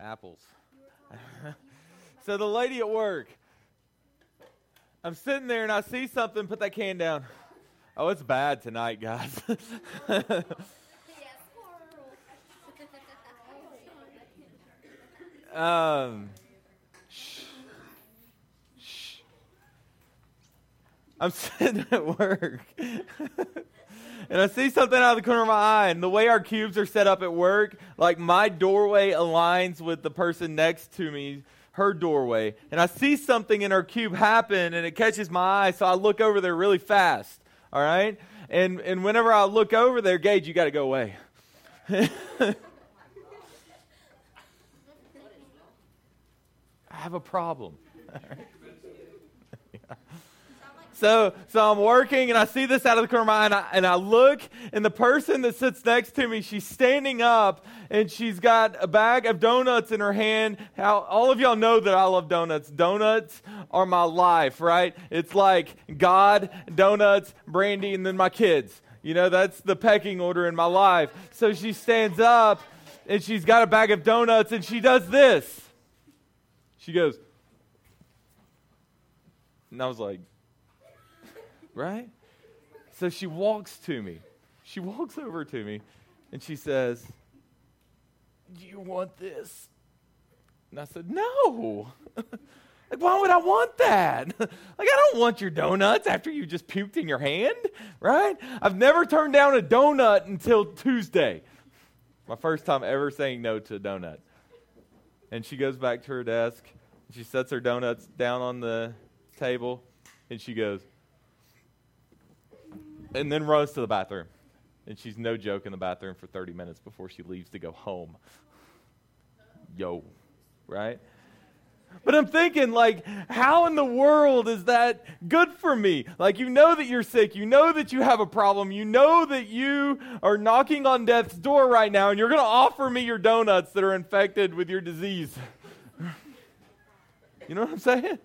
apples. so the lady at work, I'm sitting there and I see something, put that can down. Oh, it's bad tonight, guys. um, shh, shh. I'm sitting at work. And I see something out of the corner of my eye. And the way our cubes are set up at work, like my doorway aligns with the person next to me, her doorway. And I see something in her cube happen, and it catches my eye, so I look over there really fast. All right? And, and whenever I look over there, Gage, you got to go away. I have a problem. All right? So, so I'm working and I see this out of the corner of my eye and I, and I look and the person that sits next to me, she's standing up and she's got a bag of donuts in her hand. How, all of y'all know that I love donuts. Donuts are my life, right? It's like God, donuts, brandy, and then my kids. You know, that's the pecking order in my life. So she stands up and she's got a bag of donuts and she does this. She goes, and I was like, right? So she walks to me. She walks over to me and she says, Do you want this? And I said, No. like, why would I want that? like, I don't want your donuts after you just puked in your hand, right? I've never turned down a donut until Tuesday. My first time ever saying no to a donut. And she goes back to her desk. She sets her donuts down on the table and she goes, and then runs to the bathroom. And she's no joke in the bathroom for 30 minutes before she leaves to go home. Yo, right? But I'm thinking, like, how in the world is that good for me? Like, you know that you're sick. You know that you have a problem. You know that you are knocking on death's door right now, and you're going to offer me your donuts that are infected with your disease. you know what I'm saying?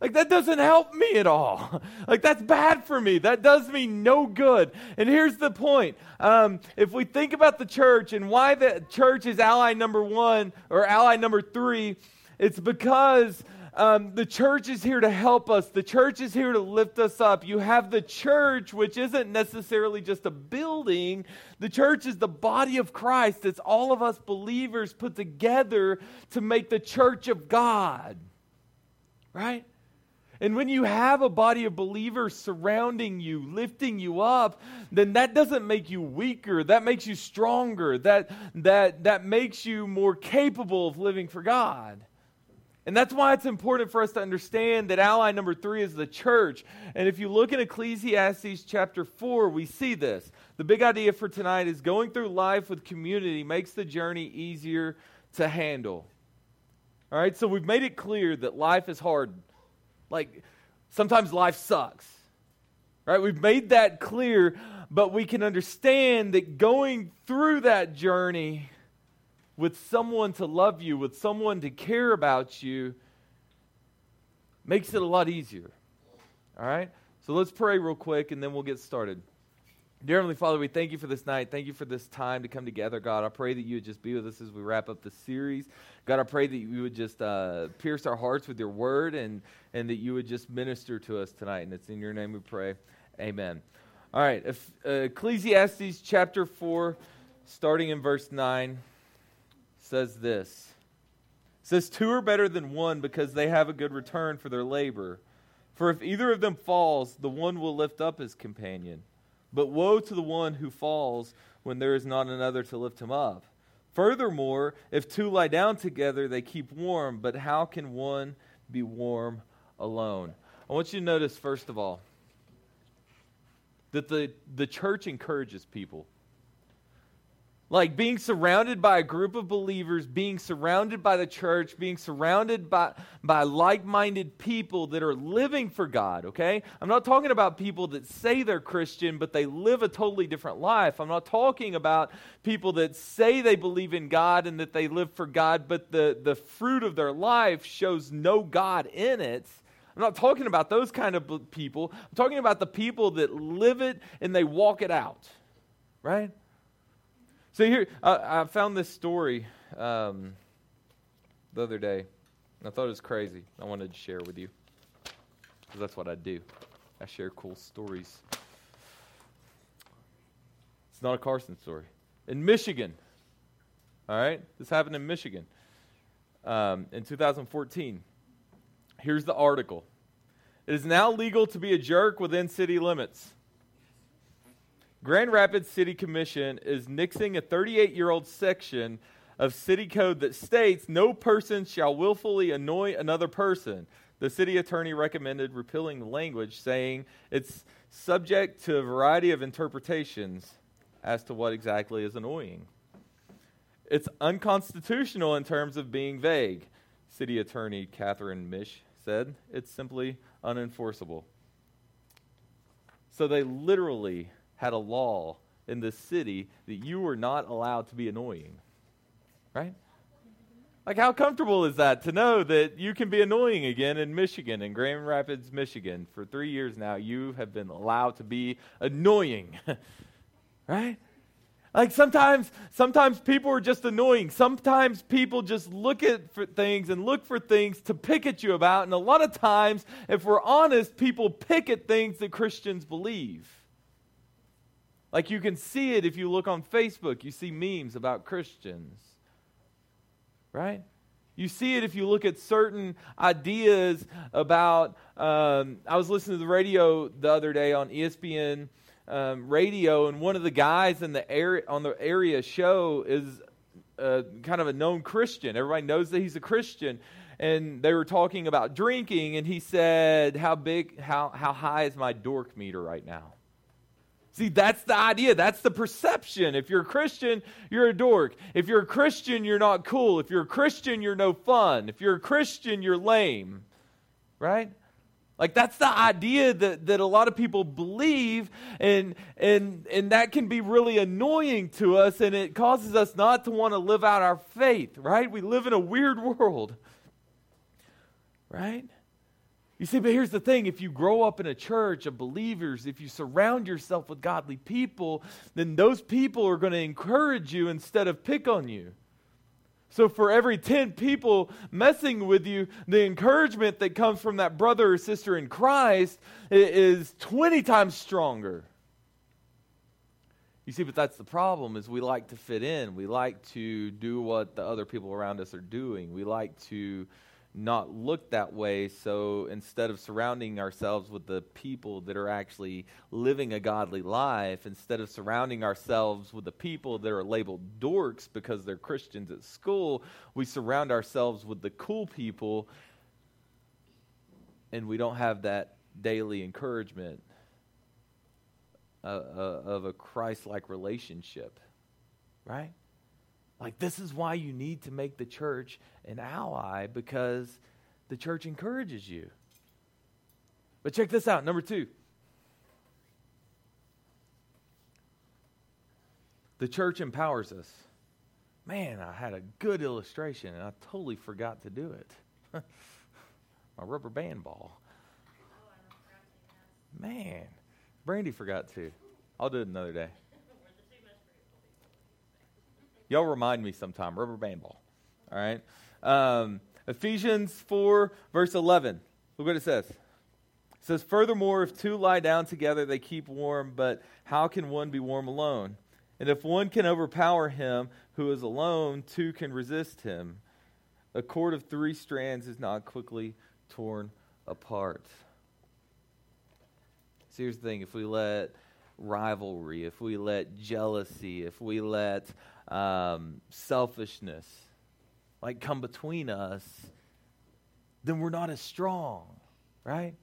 Like, that doesn't help me at all. Like, that's bad for me. That does me no good. And here's the point um, if we think about the church and why the church is ally number one or ally number three, it's because um, the church is here to help us. The church is here to lift us up. You have the church, which isn't necessarily just a building. The church is the body of Christ. It's all of us believers put together to make the church of God. Right? And when you have a body of believers surrounding you, lifting you up, then that doesn't make you weaker. That makes you stronger. That, that, that makes you more capable of living for God. And that's why it's important for us to understand that ally number three is the church. And if you look in Ecclesiastes chapter 4, we see this. The big idea for tonight is going through life with community makes the journey easier to handle. All right, so we've made it clear that life is hard. Like, sometimes life sucks. Right? We've made that clear, but we can understand that going through that journey with someone to love you, with someone to care about you, makes it a lot easier. All right? So let's pray real quick and then we'll get started. Dear Heavenly Father, we thank you for this night. Thank you for this time to come together, God. I pray that you would just be with us as we wrap up the series. God, I pray that you would just uh, pierce our hearts with your word and, and that you would just minister to us tonight. And it's in your name we pray. Amen. All right, if, uh, Ecclesiastes chapter 4, starting in verse 9, says this. It says, Two are better than one because they have a good return for their labor. For if either of them falls, the one will lift up his companion. But woe to the one who falls when there is not another to lift him up. Furthermore, if two lie down together, they keep warm, but how can one be warm alone? I want you to notice, first of all, that the, the church encourages people. Like being surrounded by a group of believers, being surrounded by the church, being surrounded by, by like minded people that are living for God, okay? I'm not talking about people that say they're Christian, but they live a totally different life. I'm not talking about people that say they believe in God and that they live for God, but the, the fruit of their life shows no God in it. I'm not talking about those kind of people. I'm talking about the people that live it and they walk it out, right? So here, uh, I found this story. Um, the other day. I thought it was crazy. I wanted to share with you because that's what I do. I share cool stories. It's not a Carson story. In Michigan, all right, this happened in Michigan um, in 2014. Here's the article It is now legal to be a jerk within city limits. Grand Rapids City Commission is nixing a 38 year old section of city code that states no person shall willfully annoy another person. The city attorney recommended repealing the language, saying it's subject to a variety of interpretations as to what exactly is annoying. It's unconstitutional in terms of being vague, City Attorney Catherine Mish said. It's simply unenforceable. So they literally had a law in the city that you were not allowed to be annoying. Right? Like, how comfortable is that to know that you can be annoying again in Michigan, in Grand Rapids, Michigan? For three years now, you have been allowed to be annoying. right? Like sometimes, sometimes people are just annoying. Sometimes people just look at things and look for things to pick at you about. And a lot of times, if we're honest, people pick at things that Christians believe. Like you can see it if you look on Facebook, you see memes about Christians. Right? You see it if you look at certain ideas about. Um, I was listening to the radio the other day on ESPN um, radio, and one of the guys in the area on the area show is uh, kind of a known Christian. Everybody knows that he's a Christian, and they were talking about drinking, and he said, "How big? How how high is my dork meter right now?" See, that's the idea. That's the perception. If you're a Christian, you're a dork. If you're a Christian, you're not cool. If you're a Christian, you're no fun. If you're a Christian, you're lame. Right? Like that's the idea that, that a lot of people believe, and and and that can be really annoying to us, and it causes us not to want to live out our faith, right? We live in a weird world. Right? You see, but here's the thing if you grow up in a church of believers, if you surround yourself with godly people, then those people are going to encourage you instead of pick on you. So, for every 10 people messing with you, the encouragement that comes from that brother or sister in Christ is 20 times stronger. You see, but that's the problem is we like to fit in. We like to do what the other people around us are doing. We like to not look that way. So instead of surrounding ourselves with the people that are actually living a godly life, instead of surrounding ourselves with the people that are labeled dorks because they're Christians at school, we surround ourselves with the cool people and we don't have that daily encouragement uh, uh, of a Christ like relationship, right? Like, this is why you need to make the church an ally because the church encourages you. But check this out number two. The church empowers us. Man, I had a good illustration and I totally forgot to do it. My rubber band ball. Man, Brandy forgot to. I'll do it another day. Y'all remind me sometime. Rubber band ball. All right. Um, Ephesians 4, verse 11. Look what it says. It says, Furthermore, if two lie down together, they keep warm, but how can one be warm alone? And if one can overpower him who is alone, two can resist him. A cord of three strands is not quickly torn apart. So here's the thing if we let rivalry, if we let jealousy, if we let um, selfishness like come between us, then we're not as strong, right?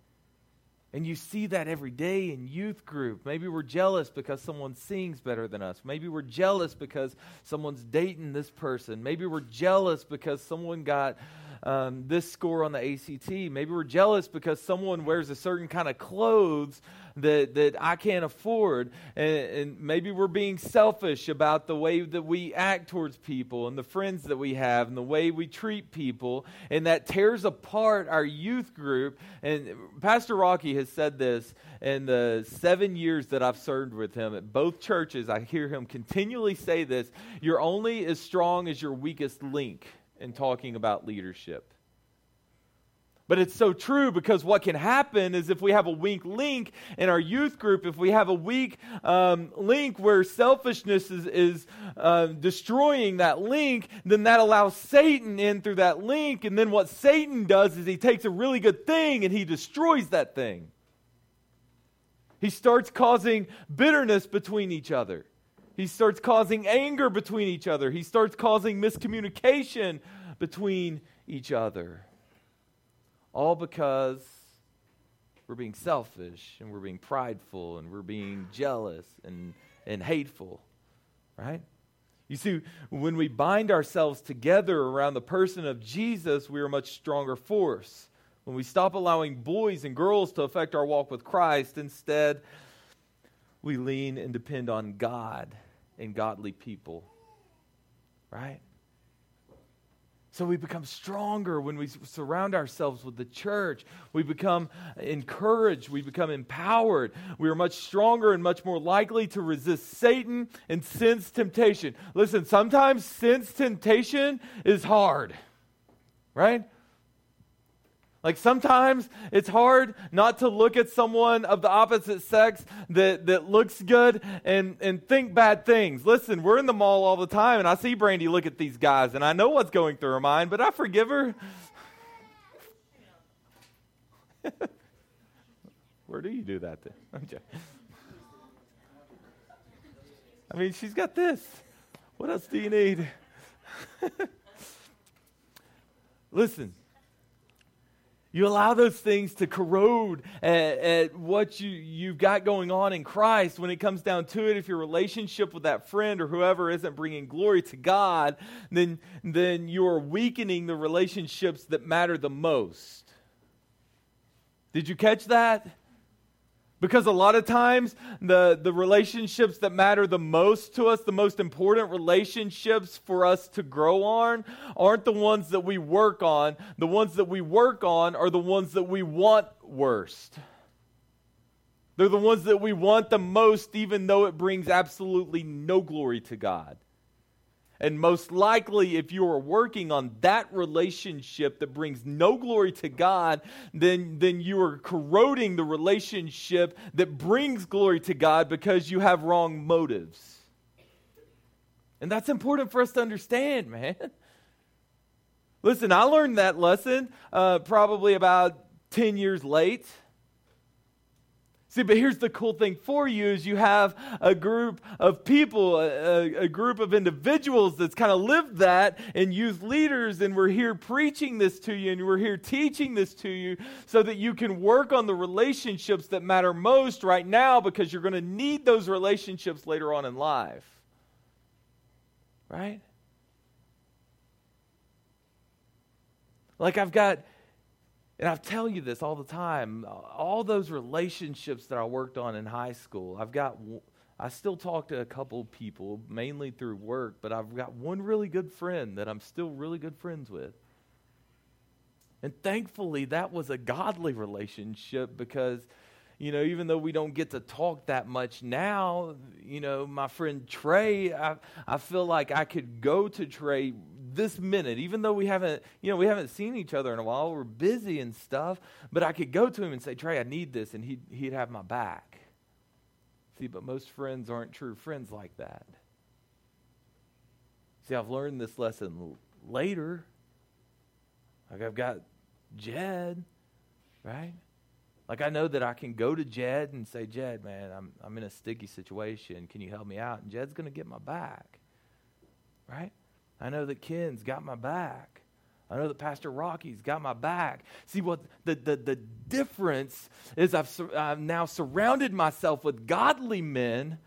And you see that every day in youth group. Maybe we're jealous because someone sings better than us. Maybe we're jealous because someone's dating this person. Maybe we're jealous because someone got um, this score on the ACT. Maybe we're jealous because someone wears a certain kind of clothes that, that I can't afford. And, and maybe we're being selfish about the way that we act towards people and the friends that we have and the way we treat people. And that tears apart our youth group. And Pastor Rocky has said this in the seven years that I've served with him at both churches. I hear him continually say this You're only as strong as your weakest link in talking about leadership. But it's so true because what can happen is if we have a weak link in our youth group, if we have a weak um, link where selfishness is, is uh, destroying that link, then that allows Satan in through that link. And then what Satan does is he takes a really good thing and he destroys that thing. He starts causing bitterness between each other. He starts causing anger between each other. He starts causing miscommunication between each other. All because we're being selfish and we're being prideful and we're being jealous and, and hateful, right? You see, when we bind ourselves together around the person of Jesus, we are a much stronger force. When we stop allowing boys and girls to affect our walk with Christ, instead, we lean and depend on God and godly people, right? So we become stronger when we surround ourselves with the church. We become encouraged. We become empowered. We are much stronger and much more likely to resist Satan and sense temptation. Listen, sometimes sense temptation is hard, right? Like sometimes it's hard not to look at someone of the opposite sex that, that looks good and, and think bad things. Listen, we're in the mall all the time, and I see Brandy look at these guys, and I know what's going through her mind, but I forgive her. Where do you do that then? I mean, she's got this. What else do you need? Listen, you allow those things to corrode at, at, what you, you've got going on in Christ. When it comes down to it, if your relationship with that friend or whoever isn't bringing glory to God, then, then you are weakening the relationships that matter the most. Did you catch that? Because a lot of times, the, the relationships that matter the most to us, the most important relationships for us to grow on, aren't the ones that we work on. The ones that we work on are the ones that we want worst. They're the ones that we want the most, even though it brings absolutely no glory to God. And most likely, if you are working on that relationship that brings no glory to God, then, then you are corroding the relationship that brings glory to God because you have wrong motives. And that's important for us to understand, man. Listen, I learned that lesson uh, probably about 10 years late. See, but here's the cool thing for you is you have a group of people, a, a group of individuals that's kind of lived that and youth leaders, and we're here preaching this to you and we're here teaching this to you so that you can work on the relationships that matter most right now because you're going to need those relationships later on in life. Right? Like I've got and I tell you this all the time. All those relationships that I worked on in high school, I've got, I still talk to a couple people, mainly through work, but I've got one really good friend that I'm still really good friends with. And thankfully, that was a godly relationship because, you know, even though we don't get to talk that much now, you know, my friend Trey, I, I feel like I could go to Trey this minute, even though we haven't, you know, we haven't seen each other in a while, we're busy and stuff, but I could go to him and say, Trey, I need this, and he'd, he'd have my back. See, but most friends aren't true friends like that. See, I've learned this lesson later. Like I've got Jed, right? Like I know that I can go to Jed and say, Jed, man, I'm I'm in a sticky situation. Can you help me out? And Jed's gonna get my back. Right? I know that Ken's got my back. I know that Pastor Rocky's got my back. See what the, the, the difference is I've, I've now surrounded myself with godly men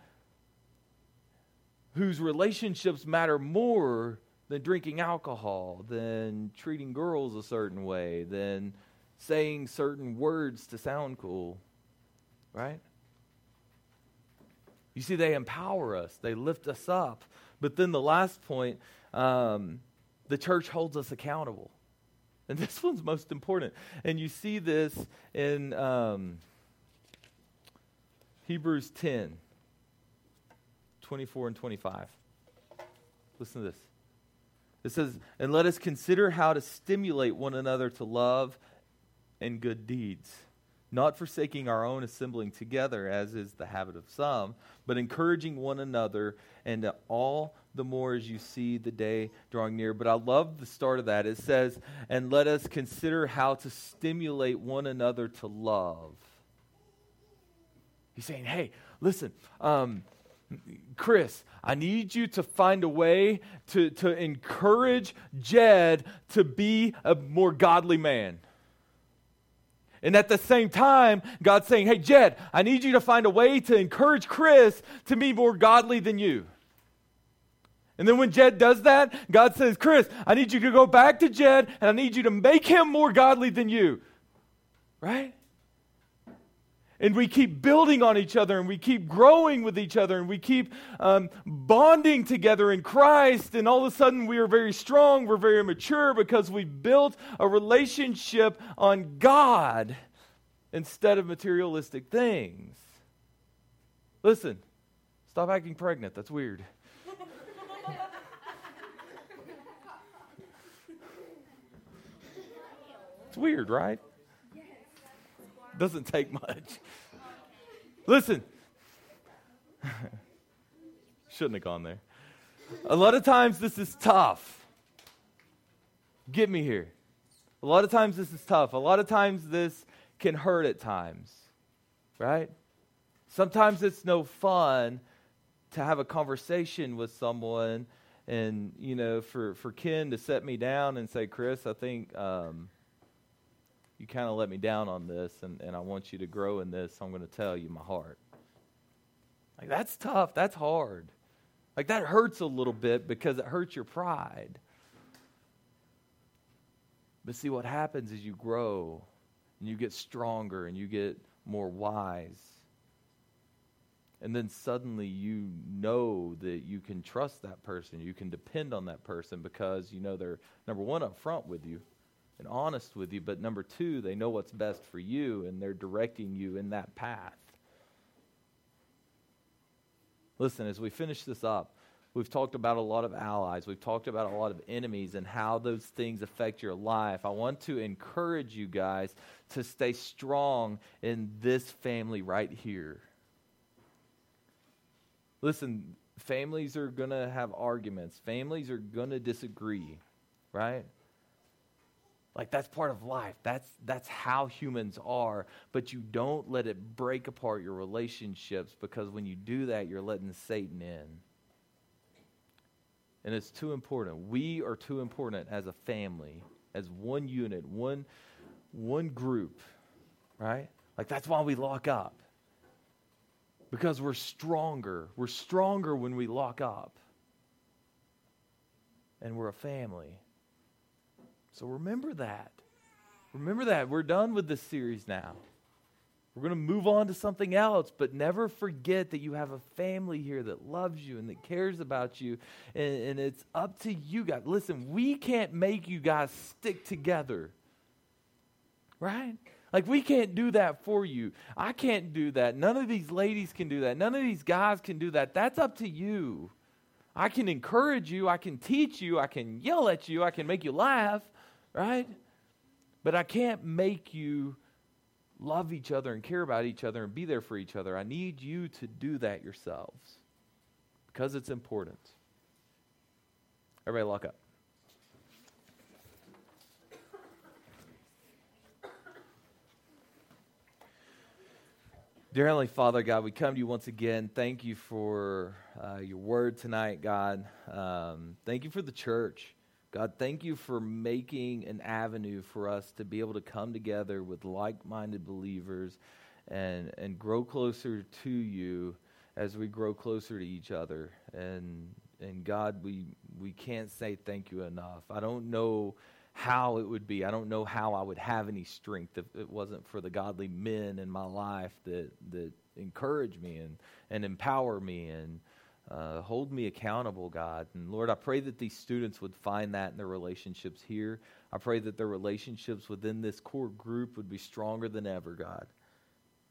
whose relationships matter more than drinking alcohol, than treating girls a certain way, than saying certain words to sound cool. Right? You see, they empower us, they lift us up. But then the last point um, the church holds us accountable. And this one's most important. And you see this in um, Hebrews 10 24 and 25. Listen to this. It says, and let us consider how to stimulate one another to love and good deeds, not forsaking our own assembling together, as is the habit of some, but encouraging one another, and all the more as you see the day drawing near. But I love the start of that. It says, and let us consider how to stimulate one another to love. He's saying, hey, listen, um, Chris, I need you to find a way to, to encourage Jed to be a more godly man. And at the same time, God's saying, Hey, Jed, I need you to find a way to encourage Chris to be more godly than you. And then when Jed does that, God says, Chris, I need you to go back to Jed and I need you to make him more godly than you. Right? And we keep building on each other and we keep growing with each other and we keep um, bonding together in Christ. And all of a sudden, we are very strong, we're very mature because we've built a relationship on God instead of materialistic things. Listen, stop acting pregnant. That's weird. It's weird, right? Doesn't take much. Listen. Shouldn't have gone there. A lot of times this is tough. Get me here. A lot of times this is tough. A lot of times this can hurt at times, right? Sometimes it's no fun to have a conversation with someone and, you know, for, for Ken to set me down and say, Chris, I think um, you kind of let me down on this, and, and I want you to grow in this. So I'm going to tell you my heart. Like, that's tough. That's hard. Like, that hurts a little bit because it hurts your pride. But see, what happens is you grow and you get stronger and you get more wise. And then suddenly you know that you can trust that person. You can depend on that person because you know they're, number one, up front with you and honest with you, but number two, they know what's best for you and they're directing you in that path. Listen, as we finish this up, we've talked about a lot of allies, we've talked about a lot of enemies and how those things affect your life. I want to encourage you guys to stay strong in this family right here. Listen, families are going to have arguments, families are going to disagree, right? Like that's part of life. That's that's how humans are, but you don't let it break apart your relationships because when you do that, you're letting Satan in. And it's too important. We are too important as a family, as one unit, one one group, right? Like that's why we lock up. Because we're stronger. We're stronger when we lock up. And we're a family. So remember that. Remember that. We're done with this series now. We're going to move on to something else, but never forget that you have a family here that loves you and that cares about you. And, and, it's up to you guys. Listen, we can't make you guys stick together, right? Like, we can't do that for you. I can't do that. None of these ladies can do that. None of these guys can do that. That's up to you. I can encourage you. I can teach you. I can yell at you. I can make you laugh right? But I can't make you love each other and care about each other and be there for each other. I need you to do that yourselves because it's important. Everybody, lock up. Dear Heavenly Father, God, we come to you once again. Thank you for uh, your word tonight, God. Um, thank you for the church. God, thank you for making an avenue for us to be able to come together with like minded believers and, and grow closer to you as we grow closer to each other. And, and God, we, we can't say thank you enough. I don't know how it would be. I don't know how I would have any strength if it wasn't for the godly men in my life that, that encourage me and, and empower me and uh, hold me accountable, God. And Lord, I pray that these students would find that in their relationships here. I pray that their relationships within this core group would be stronger than ever, God.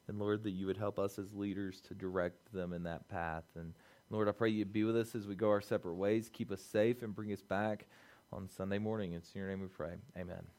And Lord, that you would help us as leaders to direct them in that path. And Lord, I pray you'd be with us as we go our separate ways. Keep us safe and bring us back on Sunday morning. It's in your name we pray. Amen.